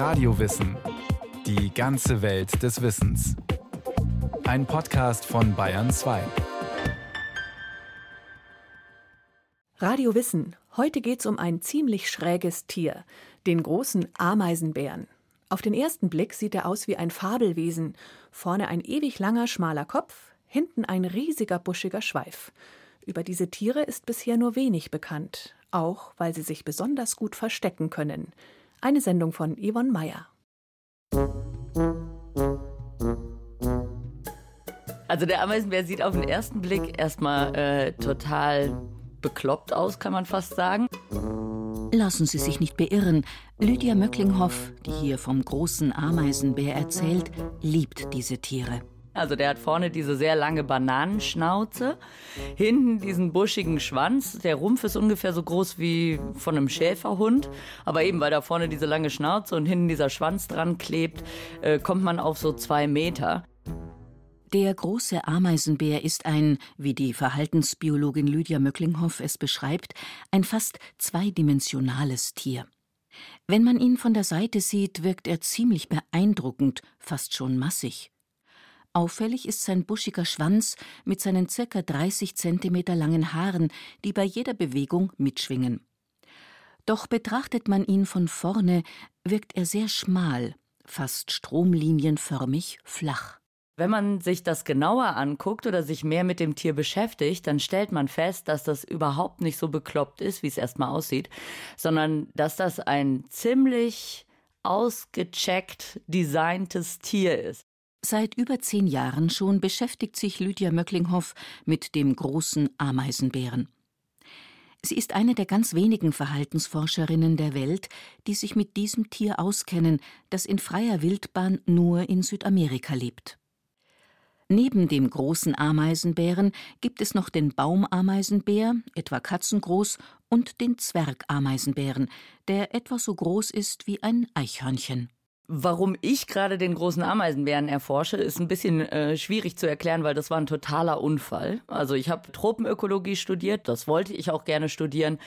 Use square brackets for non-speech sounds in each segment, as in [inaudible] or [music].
Radiowissen. Die ganze Welt des Wissens. Ein Podcast von Bayern 2. Radio Wissen. Heute geht's um ein ziemlich schräges Tier, den großen Ameisenbären. Auf den ersten Blick sieht er aus wie ein Fabelwesen. Vorne ein ewig langer, schmaler Kopf, hinten ein riesiger, buschiger Schweif. Über diese Tiere ist bisher nur wenig bekannt, auch weil sie sich besonders gut verstecken können. Eine Sendung von Yvonne Meyer. Also der Ameisenbär sieht auf den ersten Blick erstmal äh, total bekloppt aus, kann man fast sagen. Lassen Sie sich nicht beirren. Lydia Möcklinghoff, die hier vom großen Ameisenbär erzählt, liebt diese Tiere. Also der hat vorne diese sehr lange Bananenschnauze, hinten diesen buschigen Schwanz. Der Rumpf ist ungefähr so groß wie von einem Schäferhund, aber eben weil da vorne diese lange Schnauze und hinten dieser Schwanz dran klebt, äh, kommt man auf so zwei Meter. Der große Ameisenbär ist ein, wie die Verhaltensbiologin Lydia Möcklinghoff es beschreibt, ein fast zweidimensionales Tier. Wenn man ihn von der Seite sieht, wirkt er ziemlich beeindruckend, fast schon massig. Auffällig ist sein buschiger Schwanz mit seinen circa 30 Zentimeter langen Haaren, die bei jeder Bewegung mitschwingen. Doch betrachtet man ihn von vorne, wirkt er sehr schmal, fast stromlinienförmig flach. Wenn man sich das genauer anguckt oder sich mehr mit dem Tier beschäftigt, dann stellt man fest, dass das überhaupt nicht so bekloppt ist, wie es erstmal aussieht, sondern dass das ein ziemlich ausgecheckt designtes Tier ist. Seit über zehn Jahren schon beschäftigt sich Lydia Möcklinghoff mit dem großen Ameisenbären. Sie ist eine der ganz wenigen Verhaltensforscherinnen der Welt, die sich mit diesem Tier auskennen, das in freier Wildbahn nur in Südamerika lebt. Neben dem großen Ameisenbären gibt es noch den Baumameisenbär, etwa katzengroß, und den Zwergameisenbären, der etwa so groß ist wie ein Eichhörnchen. Warum ich gerade den großen Ameisenbären erforsche, ist ein bisschen äh, schwierig zu erklären, weil das war ein totaler Unfall. Also ich habe Tropenökologie studiert, das wollte ich auch gerne studieren,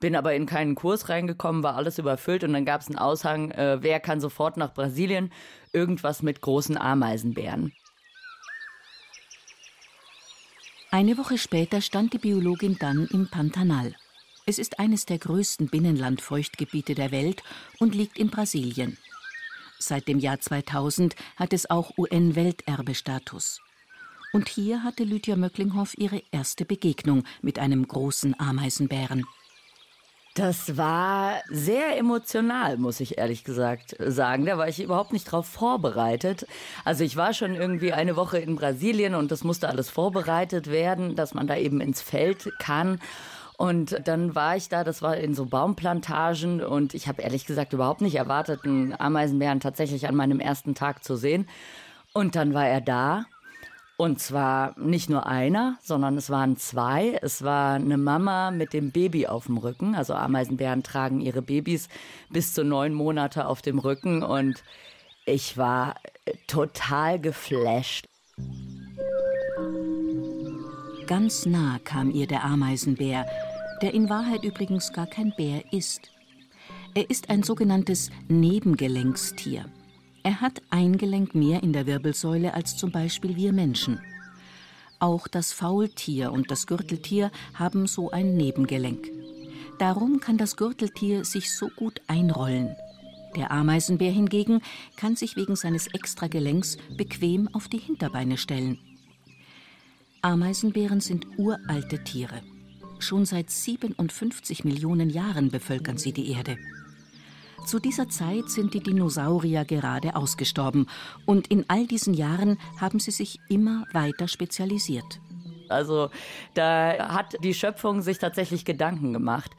bin aber in keinen Kurs reingekommen, war alles überfüllt und dann gab es einen Aushang, äh, wer kann sofort nach Brasilien, irgendwas mit großen Ameisenbären. Eine Woche später stand die Biologin dann im Pantanal. Es ist eines der größten Binnenlandfeuchtgebiete der Welt und liegt in Brasilien. Seit dem Jahr 2000 hat es auch UN-Welterbestatus. Und hier hatte Lydia Möcklinghoff ihre erste Begegnung mit einem großen Ameisenbären. Das war sehr emotional, muss ich ehrlich gesagt sagen. Da war ich überhaupt nicht drauf vorbereitet. Also ich war schon irgendwie eine Woche in Brasilien und das musste alles vorbereitet werden, dass man da eben ins Feld kann. Und dann war ich da, das war in so Baumplantagen und ich habe ehrlich gesagt überhaupt nicht erwartet, einen Ameisenbären tatsächlich an meinem ersten Tag zu sehen. Und dann war er da. Und zwar nicht nur einer, sondern es waren zwei. Es war eine Mama mit dem Baby auf dem Rücken. Also Ameisenbären tragen ihre Babys bis zu neun Monate auf dem Rücken. Und ich war total geflasht. Ganz nah kam ihr der Ameisenbär, der in Wahrheit übrigens gar kein Bär ist. Er ist ein sogenanntes Nebengelenkstier. Er hat ein Gelenk mehr in der Wirbelsäule als zum Beispiel wir Menschen. Auch das Faultier und das Gürteltier haben so ein Nebengelenk. Darum kann das Gürteltier sich so gut einrollen. Der Ameisenbär hingegen kann sich wegen seines Extragelenks bequem auf die Hinterbeine stellen. Ameisenbären sind uralte Tiere. Schon seit 57 Millionen Jahren bevölkern sie die Erde. Zu dieser Zeit sind die Dinosaurier gerade ausgestorben und in all diesen Jahren haben sie sich immer weiter spezialisiert. Also da hat die Schöpfung sich tatsächlich Gedanken gemacht.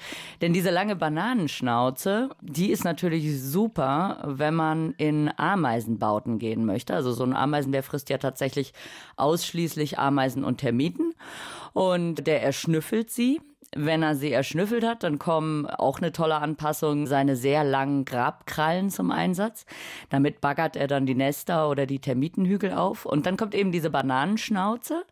Denn diese lange Bananenschnauze, die ist natürlich super, wenn man in Ameisenbauten gehen möchte. Also so ein Ameisenbär frisst ja tatsächlich ausschließlich Ameisen und Termiten. Und der erschnüffelt sie Wenn er sie erschnüffelt hat, dann kommen auch eine tolle Anpassung seine sehr langen Grabkrallen zum Einsatz. Damit baggert er dann die Nester oder die Termitenhügel auf. Und dann kommt eben diese Bananenschnauze,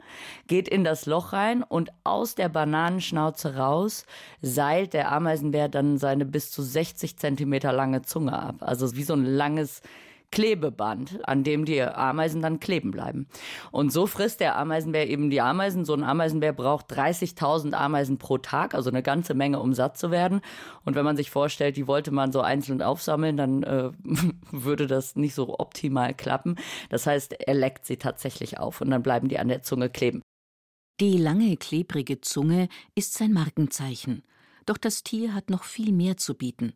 geht in das Loch rein und aus der Bananenschnauze raus seilt der Ameisenbär dann seine bis zu 60 Zentimeter lange Zunge ab. Also wie so ein langes Klebeband, an dem die Ameisen dann kleben bleiben. Und so frisst der Ameisenbär eben die Ameisen. So ein Ameisenbär braucht 30.000 Ameisen pro Tag, also eine ganze Menge, um satt zu werden. Und wenn man sich vorstellt, die wollte man so einzeln aufsammeln, dann äh, [laughs] würde das nicht so optimal klappen. Das heißt, er leckt sie tatsächlich auf und dann bleiben die an der Zunge kleben. Die lange, klebrige Zunge ist sein Markenzeichen. Doch das Tier hat noch viel mehr zu bieten.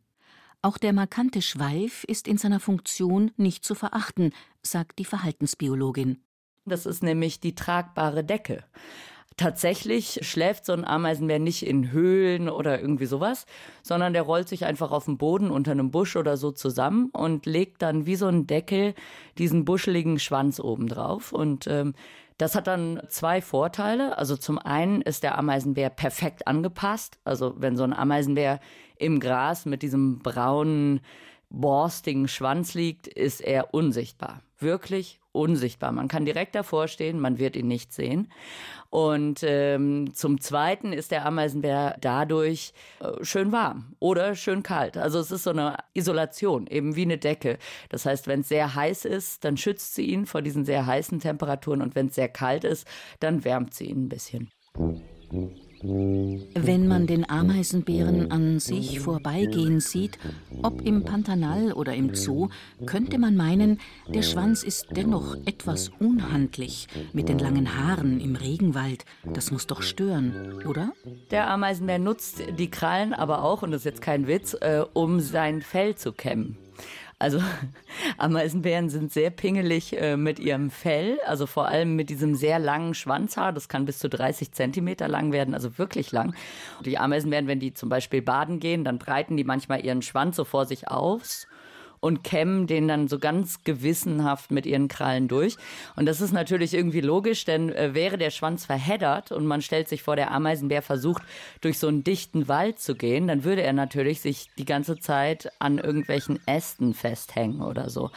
Auch der markante Schweif ist in seiner Funktion nicht zu verachten, sagt die Verhaltensbiologin. Das ist nämlich die tragbare Decke. Tatsächlich schläft so ein Ameisenbär nicht in Höhlen oder irgendwie sowas, sondern der rollt sich einfach auf den Boden unter einem Busch oder so zusammen und legt dann wie so ein Deckel diesen buscheligen Schwanz oben drauf. Und ähm, das hat dann zwei Vorteile. Also zum einen ist der Ameisenbär perfekt angepasst. Also wenn so ein Ameisenbär im Gras mit diesem braunen, borstigen Schwanz liegt, ist er unsichtbar. Wirklich unsichtbar. Man kann direkt davor stehen, man wird ihn nicht sehen. Und ähm, zum Zweiten ist der Ameisenbär dadurch äh, schön warm oder schön kalt. Also es ist so eine Isolation, eben wie eine Decke. Das heißt, wenn es sehr heiß ist, dann schützt sie ihn vor diesen sehr heißen Temperaturen und wenn es sehr kalt ist, dann wärmt sie ihn ein bisschen. Wenn man den Ameisenbären an sich vorbeigehen sieht, ob im Pantanal oder im Zoo, könnte man meinen, der Schwanz ist dennoch etwas unhandlich mit den langen Haaren im Regenwald. Das muss doch stören, oder? Der Ameisenbär nutzt die Krallen aber auch, und das ist jetzt kein Witz, äh, um sein Fell zu kämmen. Also [laughs] Ameisenbären sind sehr pingelig äh, mit ihrem Fell, also vor allem mit diesem sehr langen Schwanzhaar. Das kann bis zu 30 Zentimeter lang werden, also wirklich lang. Die Ameisenbären, wenn die zum Beispiel baden gehen, dann breiten die manchmal ihren Schwanz so vor sich aus und kämmen den dann so ganz gewissenhaft mit ihren Krallen durch. Und das ist natürlich irgendwie logisch, denn äh, wäre der Schwanz verheddert und man stellt sich vor, der Ameisenbär versucht, durch so einen dichten Wald zu gehen, dann würde er natürlich sich die ganze Zeit an irgendwelchen Ästen festhängen oder so.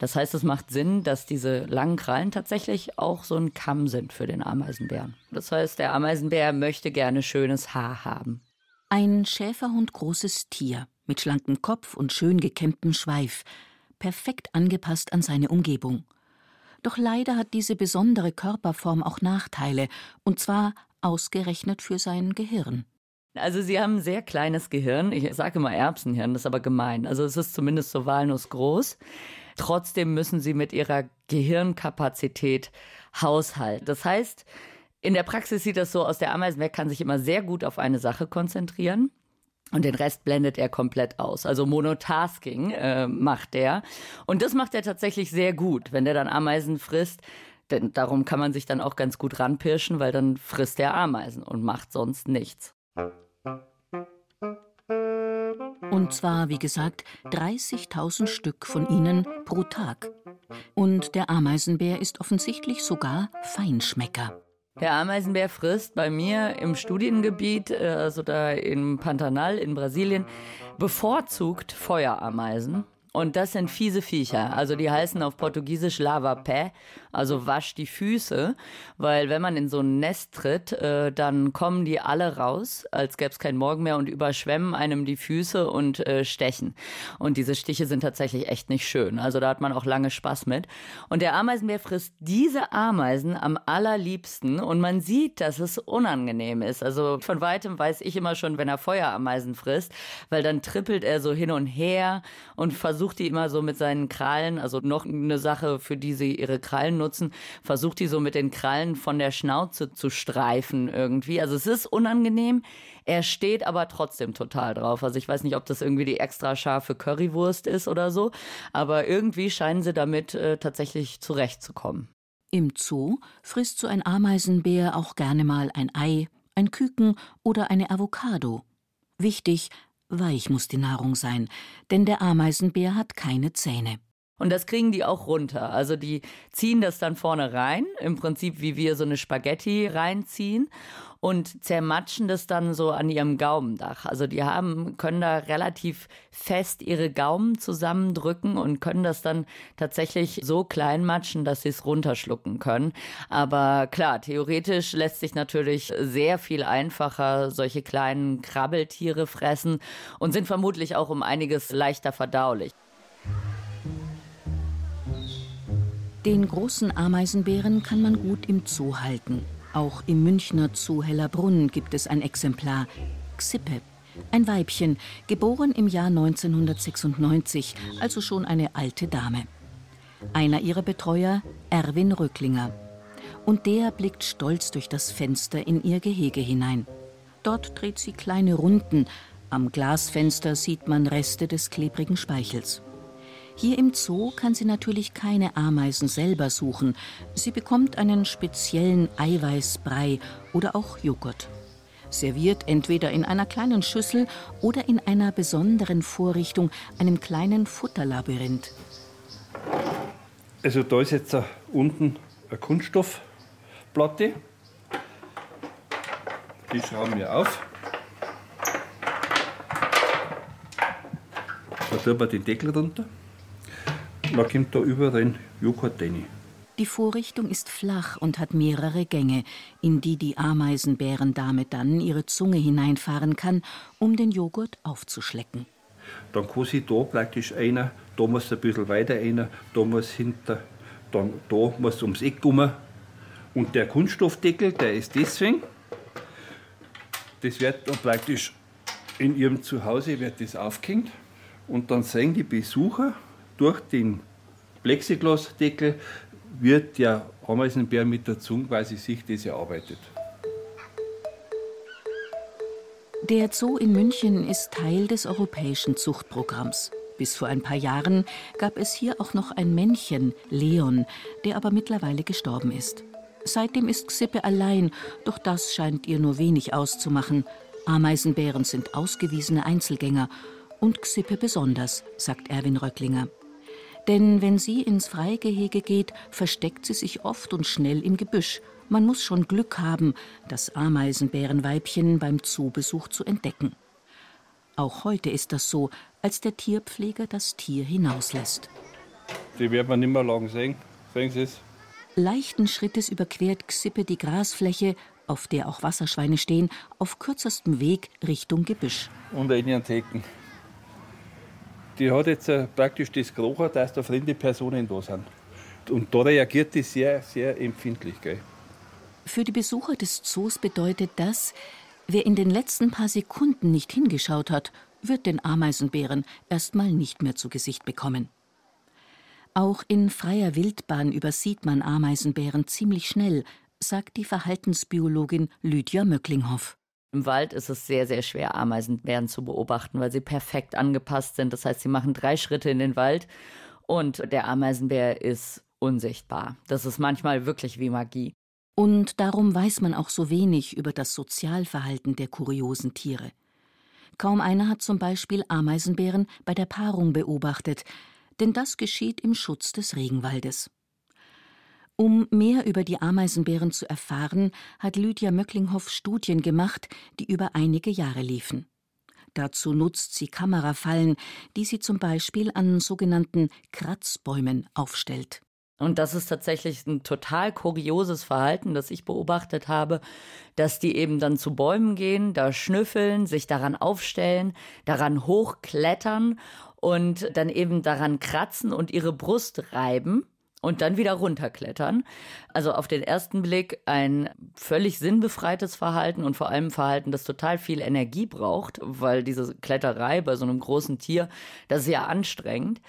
Das heißt, es macht Sinn, dass diese langen Krallen tatsächlich auch so ein Kamm sind für den Ameisenbären. Das heißt, der Ameisenbär möchte gerne schönes Haar haben. Ein Schäferhund großes Tier mit schlankem Kopf und schön gekämmtem Schweif, perfekt angepasst an seine Umgebung. Doch leider hat diese besondere Körperform auch Nachteile, und zwar ausgerechnet für sein Gehirn. Also sie haben ein sehr kleines Gehirn. Ich sage immer Erbsenhirn, das ist aber gemein. Also es ist zumindest so walnussgroß. Trotzdem müssen sie mit ihrer Gehirnkapazität haushalten. Das heißt, in der Praxis sieht das so aus, der Ameisenberg kann sich immer sehr gut auf eine Sache konzentrieren. Und den Rest blendet er komplett aus. Also Monotasking äh, macht er. Und das macht er tatsächlich sehr gut, wenn der dann Ameisen frisst. Denn darum kann man sich dann auch ganz gut ranpirschen, weil dann frisst er Ameisen und macht sonst nichts. Und zwar, wie gesagt, 30.000 Stück von ihnen pro Tag. Und der Ameisenbär ist offensichtlich sogar Feinschmecker. Der Ameisenbär frisst bei mir im Studiengebiet, äh, also da im Pantanal in Brasilien, bevorzugt Feuerameisen. Und das sind fiese Viecher. Also die heißen auf Portugiesisch Lava Pé, also wasch die Füße, weil wenn man in so ein Nest tritt, äh, dann kommen die alle raus, als gäbe es keinen Morgen mehr und überschwemmen einem die Füße und äh, stechen. Und diese Stiche sind tatsächlich echt nicht schön. Also da hat man auch lange Spaß mit. Und der Ameisenbär frisst diese Ameisen am allerliebsten und man sieht, dass es unangenehm ist. Also von weitem weiß ich immer schon, wenn er Feuerameisen frisst, weil dann trippelt er so hin und her und versucht versucht die immer so mit seinen Krallen, also noch eine Sache, für die sie ihre Krallen nutzen, versucht die so mit den Krallen von der Schnauze zu streifen irgendwie. Also es ist unangenehm. Er steht aber trotzdem total drauf. Also ich weiß nicht, ob das irgendwie die extra scharfe Currywurst ist oder so, aber irgendwie scheinen sie damit äh, tatsächlich zurechtzukommen. Im Zoo frisst so ein Ameisenbär auch gerne mal ein Ei, ein Küken oder eine Avocado. Wichtig, Weich muss die Nahrung sein, denn der Ameisenbär hat keine Zähne. Und das kriegen die auch runter. Also die ziehen das dann vorne rein, im Prinzip wie wir so eine Spaghetti reinziehen und zermatschen das dann so an ihrem Gaumendach. Also die haben, können da relativ fest ihre Gaumen zusammendrücken und können das dann tatsächlich so klein matschen, dass sie es runterschlucken können. Aber klar, theoretisch lässt sich natürlich sehr viel einfacher solche kleinen Krabbeltiere fressen und sind vermutlich auch um einiges leichter verdaulich. Den großen Ameisenbären kann man gut im Zoo halten. Auch im Münchner Zoo Hellerbrunn gibt es ein Exemplar, Xippe. Ein Weibchen, geboren im Jahr 1996, also schon eine alte Dame. Einer ihrer Betreuer, Erwin Rücklinger. Und der blickt stolz durch das Fenster in ihr Gehege hinein. Dort dreht sie kleine Runden. Am Glasfenster sieht man Reste des klebrigen Speichels. Hier im Zoo kann sie natürlich keine Ameisen selber suchen. Sie bekommt einen speziellen Eiweißbrei oder auch Joghurt. Serviert entweder in einer kleinen Schüssel oder in einer besonderen Vorrichtung, einem kleinen Futterlabyrinth. Also da ist jetzt unten eine Kunststoffplatte. Die schrauben wir auf. Da tun wir den Deckel runter. Da kommt da über den Joghurt rein. Die Vorrichtung ist flach und hat mehrere Gänge, in die die Ameisenbärendame dann ihre Zunge hineinfahren kann, um den Joghurt aufzuschlecken. Dann kann sie da praktisch einer, da muss ein bisschen weiter einer, da muss hinter, dann da muss ums Eck rum. Und der Kunststoffdeckel, der ist deswegen, das wird dann praktisch in ihrem Zuhause wird das aufgehängt und dann sehen die Besucher, durch den Plexiglasdeckel wird der Ameisenbär mit der Zunge quasi sich das erarbeitet. Der Zoo in München ist Teil des europäischen Zuchtprogramms. Bis vor ein paar Jahren gab es hier auch noch ein Männchen, Leon, der aber mittlerweile gestorben ist. Seitdem ist Xippe allein, doch das scheint ihr nur wenig auszumachen. Ameisenbären sind ausgewiesene Einzelgänger und Xippe besonders, sagt Erwin Röcklinger. Denn wenn sie ins Freigehege geht, versteckt sie sich oft und schnell im Gebüsch. Man muss schon Glück haben, das Ameisenbärenweibchen beim Zoobesuch zu entdecken. Auch heute ist das so, als der Tierpfleger das Tier hinauslässt. Die werden wir nicht mehr lang sehen. Sehen Sie es? Leichten Schrittes überquert Xippe die Grasfläche, auf der auch Wasserschweine stehen, auf kürzestem Weg Richtung Gebüsch. Und in ihren Theken die hat jetzt äh, praktisch das Geruch, dass da fremde Personen da sind. Und da reagiert die sehr, sehr empfindlich. Gell? Für die Besucher des Zoos bedeutet das, wer in den letzten paar Sekunden nicht hingeschaut hat, wird den Ameisenbären erstmal nicht mehr zu Gesicht bekommen. Auch in freier Wildbahn übersieht man Ameisenbären ziemlich schnell, sagt die Verhaltensbiologin Lydia Möcklinghoff. Im Wald ist es sehr, sehr schwer, Ameisenbären zu beobachten, weil sie perfekt angepasst sind. Das heißt, sie machen drei Schritte in den Wald und der Ameisenbär ist unsichtbar. Das ist manchmal wirklich wie Magie. Und darum weiß man auch so wenig über das Sozialverhalten der kuriosen Tiere. Kaum einer hat zum Beispiel Ameisenbären bei der Paarung beobachtet, denn das geschieht im Schutz des Regenwaldes. Um mehr über die Ameisenbären zu erfahren, hat Lydia Möcklinghoff Studien gemacht, die über einige Jahre liefen. Dazu nutzt sie Kamerafallen, die sie zum Beispiel an sogenannten Kratzbäumen aufstellt. Und das ist tatsächlich ein total kurioses Verhalten, das ich beobachtet habe, dass die eben dann zu Bäumen gehen, da schnüffeln, sich daran aufstellen, daran hochklettern und dann eben daran kratzen und ihre Brust reiben und dann wieder runterklettern. Also auf den ersten Blick ein völlig sinnbefreites Verhalten und vor allem Verhalten, das total viel Energie braucht, weil diese Kletterei bei so einem großen Tier, das ist ja anstrengend.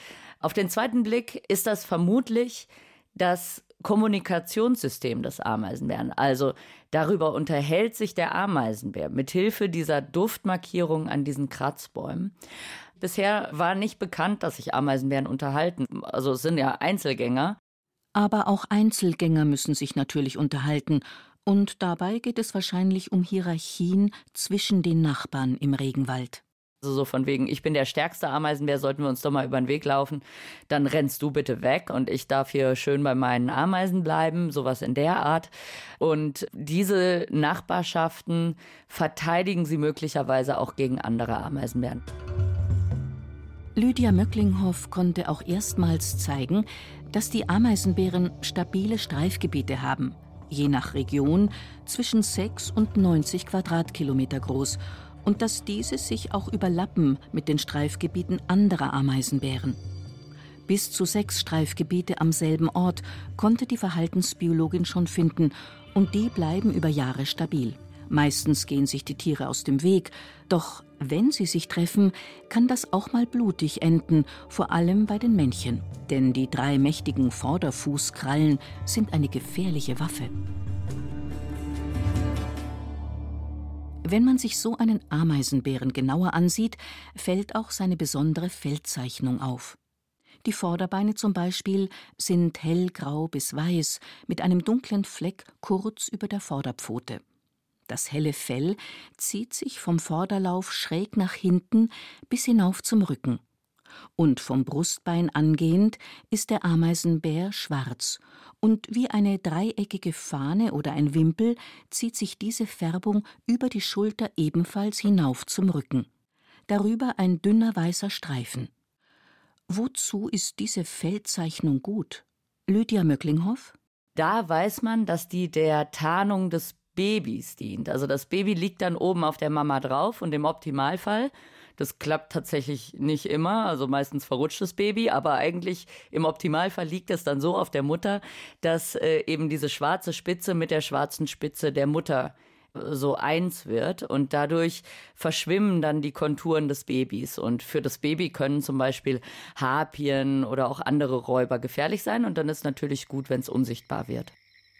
Auf den zweiten Blick ist das vermutlich das Kommunikationssystem des Ameisenbären. Also darüber unterhält sich der Ameisenbär mit Hilfe dieser Duftmarkierung an diesen Kratzbäumen. Bisher war nicht bekannt, dass sich Ameisenbären unterhalten. Also es sind ja Einzelgänger. Aber auch Einzelgänger müssen sich natürlich unterhalten. Und dabei geht es wahrscheinlich um Hierarchien zwischen den Nachbarn im Regenwald. Also so von wegen, ich bin der stärkste Ameisenbär, sollten wir uns doch mal über den Weg laufen. Dann rennst du bitte weg und ich darf hier schön bei meinen Ameisen bleiben, sowas in der Art. Und diese Nachbarschaften verteidigen sie möglicherweise auch gegen andere Ameisenbären. Lydia Möcklinghoff konnte auch erstmals zeigen, dass die Ameisenbären stabile Streifgebiete haben, je nach Region zwischen 6 und 90 Quadratkilometer groß und dass diese sich auch überlappen mit den Streifgebieten anderer Ameisenbären. Bis zu sechs Streifgebiete am selben Ort konnte die Verhaltensbiologin schon finden, und die bleiben über Jahre stabil. Meistens gehen sich die Tiere aus dem Weg, doch wenn sie sich treffen, kann das auch mal blutig enden, vor allem bei den Männchen. Denn die drei mächtigen Vorderfußkrallen sind eine gefährliche Waffe. Wenn man sich so einen Ameisenbären genauer ansieht, fällt auch seine besondere Feldzeichnung auf. Die Vorderbeine zum Beispiel sind hellgrau bis weiß mit einem dunklen Fleck kurz über der Vorderpfote. Das helle Fell zieht sich vom Vorderlauf schräg nach hinten bis hinauf zum Rücken. Und vom Brustbein angehend ist der Ameisenbär schwarz und wie eine dreieckige Fahne oder ein Wimpel zieht sich diese Färbung über die Schulter ebenfalls hinauf zum Rücken. Darüber ein dünner weißer Streifen. Wozu ist diese Feldzeichnung gut? Lydia Möcklinghoff? Da weiß man, dass die der Tarnung des Babys dient. Also das Baby liegt dann oben auf der Mama drauf und im Optimalfall das klappt tatsächlich nicht immer, also meistens verrutscht das Baby, aber eigentlich im Optimalfall liegt es dann so auf der Mutter, dass äh, eben diese schwarze Spitze mit der schwarzen Spitze der Mutter äh, so eins wird und dadurch verschwimmen dann die Konturen des Babys. Und für das Baby können zum Beispiel Harpien oder auch andere Räuber gefährlich sein und dann ist natürlich gut, wenn es unsichtbar wird.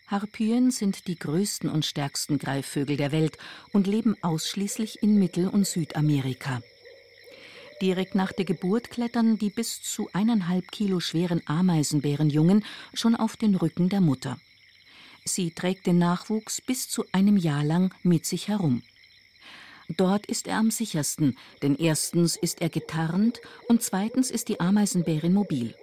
Harpyen sind die größten und stärksten Greifvögel der Welt und leben ausschließlich in Mittel- und Südamerika. Direkt nach der Geburt klettern die bis zu eineinhalb Kilo schweren Ameisenbärenjungen schon auf den Rücken der Mutter. Sie trägt den Nachwuchs bis zu einem Jahr lang mit sich herum. Dort ist er am sichersten, denn erstens ist er getarnt und zweitens ist die Ameisenbärin mobil.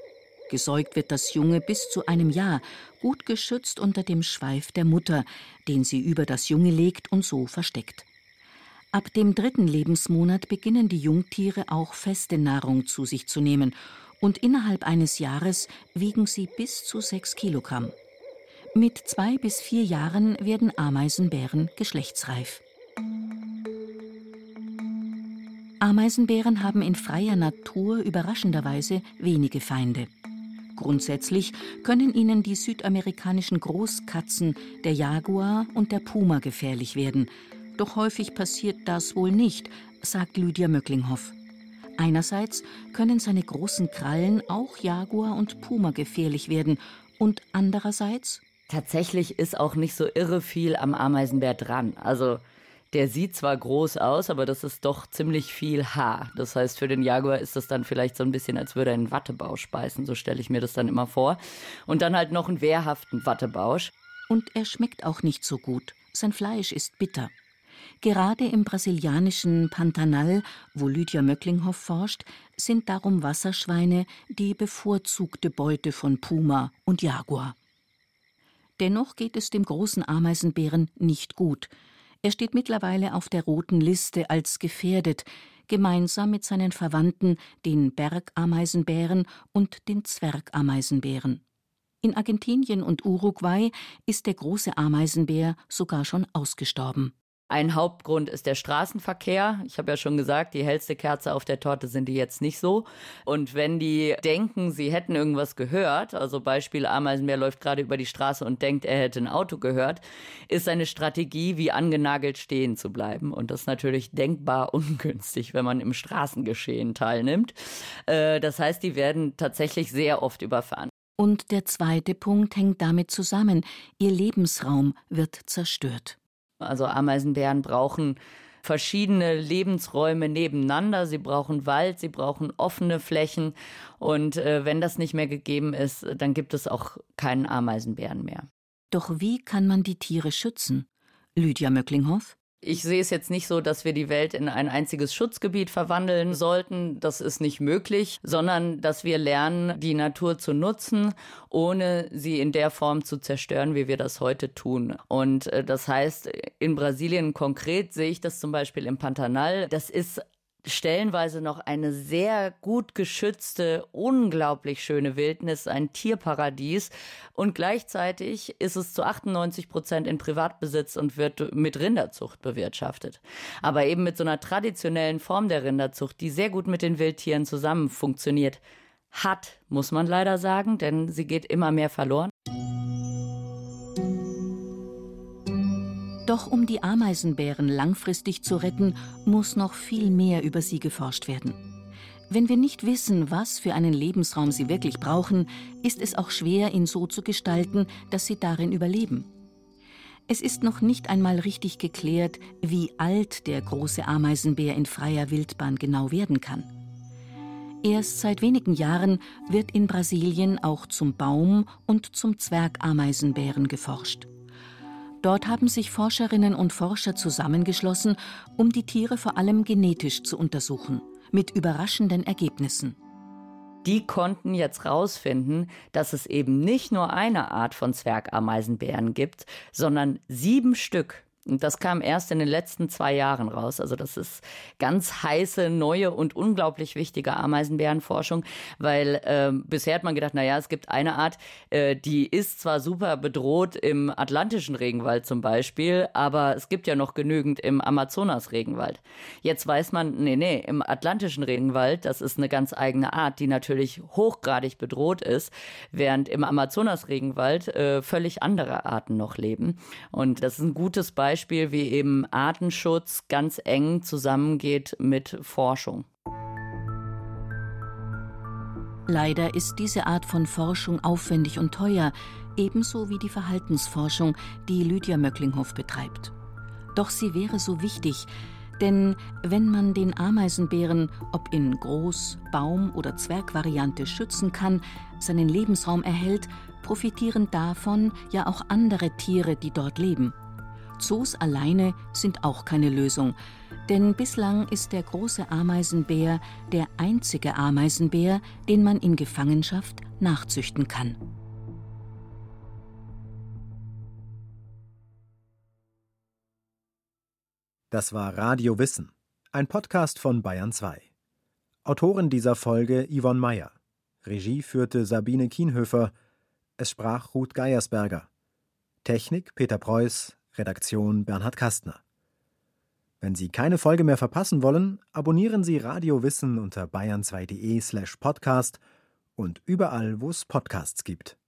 Gesäugt wird das Junge bis zu einem Jahr, gut geschützt unter dem Schweif der Mutter, den sie über das Junge legt und so versteckt. Ab dem dritten Lebensmonat beginnen die Jungtiere auch feste Nahrung zu sich zu nehmen und innerhalb eines Jahres wiegen sie bis zu sechs Kilogramm. Mit zwei bis vier Jahren werden Ameisenbären geschlechtsreif. Ameisenbären haben in freier Natur überraschenderweise wenige Feinde. Grundsätzlich können ihnen die südamerikanischen Großkatzen, der Jaguar und der Puma gefährlich werden, doch häufig passiert das wohl nicht, sagt Lydia Möcklinghoff. Einerseits können seine großen Krallen auch Jaguar und Puma gefährlich werden und andererseits Tatsächlich ist auch nicht so irre viel am Ameisenbär dran. Also der sieht zwar groß aus, aber das ist doch ziemlich viel Haar. Das heißt, für den Jaguar ist das dann vielleicht so ein bisschen, als würde er einen Wattebausch beißen. So stelle ich mir das dann immer vor. Und dann halt noch einen wehrhaften Wattebausch. Und er schmeckt auch nicht so gut. Sein Fleisch ist bitter. Gerade im brasilianischen Pantanal, wo Lydia Möcklinghoff forscht, sind darum Wasserschweine die bevorzugte Beute von Puma und Jaguar. Dennoch geht es dem großen Ameisenbären nicht gut. Er steht mittlerweile auf der roten Liste als gefährdet, gemeinsam mit seinen Verwandten, den Bergameisenbären und den Zwergameisenbären. In Argentinien und Uruguay ist der große Ameisenbär sogar schon ausgestorben. Ein Hauptgrund ist der Straßenverkehr. Ich habe ja schon gesagt, die hellste Kerze auf der Torte sind die jetzt nicht so. Und wenn die denken, sie hätten irgendwas gehört, also Beispiel Ameisenbär läuft gerade über die Straße und denkt, er hätte ein Auto gehört, ist eine Strategie, wie angenagelt stehen zu bleiben. Und das ist natürlich denkbar [laughs] ungünstig, wenn man im Straßengeschehen teilnimmt. Äh, das heißt, die werden tatsächlich sehr oft überfahren. Und der zweite Punkt hängt damit zusammen. Ihr Lebensraum wird zerstört. Also Ameisenbären brauchen verschiedene Lebensräume nebeneinander. Sie brauchen Wald, sie brauchen offene Flächen. Und äh, wenn das nicht mehr gegeben ist, dann gibt es auch keinen Ameisenbären mehr. Doch wie kann man die Tiere schützen? Lydia Möcklinghoff? Ich sehe es jetzt nicht so, dass wir die Welt in ein einziges Schutzgebiet verwandeln sollten. Das ist nicht möglich, sondern dass wir lernen, die Natur zu nutzen, ohne sie in der Form zu zerstören, wie wir das heute tun. Und äh, das heißt, in Brasilien konkret sehe ich das zum Beispiel im Pantanal. Das ist stellenweise noch eine sehr gut geschützte, unglaublich schöne Wildnis, ein Tierparadies. Und gleichzeitig ist es zu 98 Prozent in Privatbesitz und wird mit Rinderzucht bewirtschaftet. Aber eben mit so einer traditionellen Form der Rinderzucht, die sehr gut mit den Wildtieren zusammen funktioniert, hat, muss man leider sagen, denn sie geht immer mehr verloren. Doch um die Ameisenbären langfristig zu retten, muss noch viel mehr über sie geforscht werden. Wenn wir nicht wissen, was für einen Lebensraum sie wirklich brauchen, ist es auch schwer, ihn so zu gestalten, dass sie darin überleben. Es ist noch nicht einmal richtig geklärt, wie alt der große Ameisenbär in freier Wildbahn genau werden kann. Erst seit wenigen Jahren wird in Brasilien auch zum Baum- und zum Zwergameisenbären geforscht. Dort haben sich Forscherinnen und Forscher zusammengeschlossen, um die Tiere vor allem genetisch zu untersuchen, mit überraschenden Ergebnissen. Die konnten jetzt herausfinden, dass es eben nicht nur eine Art von Zwergameisenbären gibt, sondern sieben Stück und das kam erst in den letzten zwei Jahren raus. Also das ist ganz heiße, neue und unglaublich wichtige Ameisenbärenforschung, weil äh, bisher hat man gedacht, na ja, es gibt eine Art, äh, die ist zwar super bedroht im atlantischen Regenwald zum Beispiel, aber es gibt ja noch genügend im Amazonas-Regenwald. Jetzt weiß man, nee, nee, im atlantischen Regenwald, das ist eine ganz eigene Art, die natürlich hochgradig bedroht ist, während im Amazonas-Regenwald äh, völlig andere Arten noch leben. Und das ist ein gutes Beispiel Beispiel, wie eben Artenschutz ganz eng zusammengeht mit Forschung. Leider ist diese Art von Forschung aufwendig und teuer, ebenso wie die Verhaltensforschung, die Lydia Möcklinghoff betreibt. Doch sie wäre so wichtig, denn wenn man den Ameisenbären, ob in Groß-, Baum- oder Zwergvariante schützen kann, seinen Lebensraum erhält, profitieren davon ja auch andere Tiere, die dort leben. Zoos alleine sind auch keine Lösung, denn bislang ist der große Ameisenbär der einzige Ameisenbär, den man in Gefangenschaft nachzüchten kann. Das war Radio Wissen, ein Podcast von Bayern 2. Autorin dieser Folge Yvonne Meyer. Regie führte Sabine Kienhöfer. Es sprach Ruth Geiersberger. Technik Peter Preuß. Redaktion Bernhard Kastner. Wenn Sie keine Folge mehr verpassen wollen, abonnieren Sie Radio Wissen unter bayern2.de slash podcast und überall, wo es Podcasts gibt.